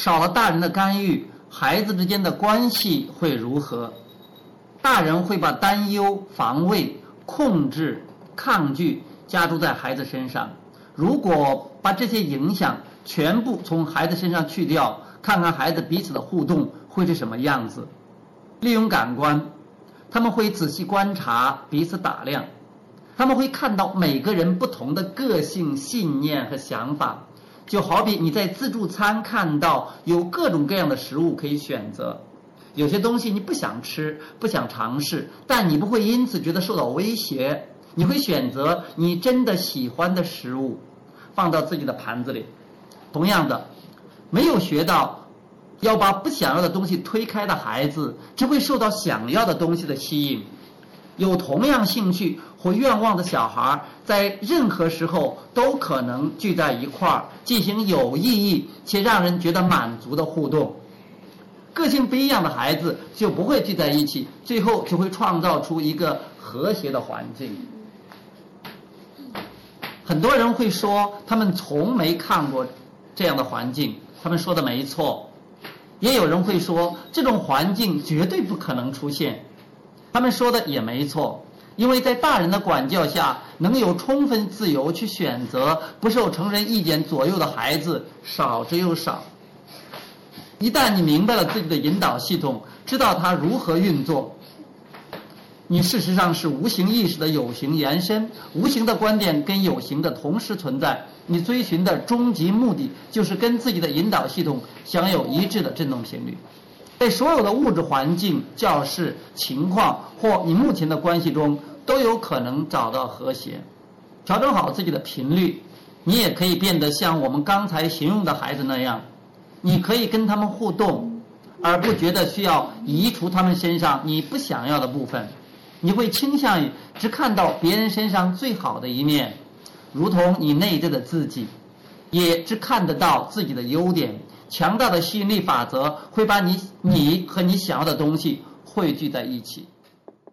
少了大人的干预，孩子之间的关系会如何？大人会把担忧、防卫、控制、抗拒加注在孩子身上。如果把这些影响全部从孩子身上去掉，看看孩子彼此的互动会是什么样子？利用感官，他们会仔细观察，彼此打量，他们会看到每个人不同的个性、信念和想法。就好比你在自助餐看到有各种各样的食物可以选择，有些东西你不想吃、不想尝试，但你不会因此觉得受到威胁，你会选择你真的喜欢的食物，放到自己的盘子里。同样的，没有学到要把不想要的东西推开的孩子，只会受到想要的东西的吸引。有同样兴趣或愿望的小孩，在任何时候都可能聚在一块儿，进行有意义且让人觉得满足的互动。个性不一样的孩子就不会聚在一起，最后就会创造出一个和谐的环境。很多人会说他们从没看过这样的环境，他们说的没错。也有人会说这种环境绝对不可能出现。他们说的也没错，因为在大人的管教下，能有充分自由去选择、不受成人意见左右的孩子少之又少。一旦你明白了自己的引导系统，知道它如何运作，你事实上是无形意识的有形延伸。无形的观点跟有形的同时存在，你追寻的终极目的就是跟自己的引导系统享有一致的振动频率。在所有的物质环境、教室情况或你目前的关系中，都有可能找到和谐。调整好自己的频率，你也可以变得像我们刚才形容的孩子那样。你可以跟他们互动，而不觉得需要移除他们身上你不想要的部分。你会倾向于只看到别人身上最好的一面，如同你内在的自己，也只看得到自己的优点。强大的吸引力法则会把你、你和你想要的东西汇聚在一起。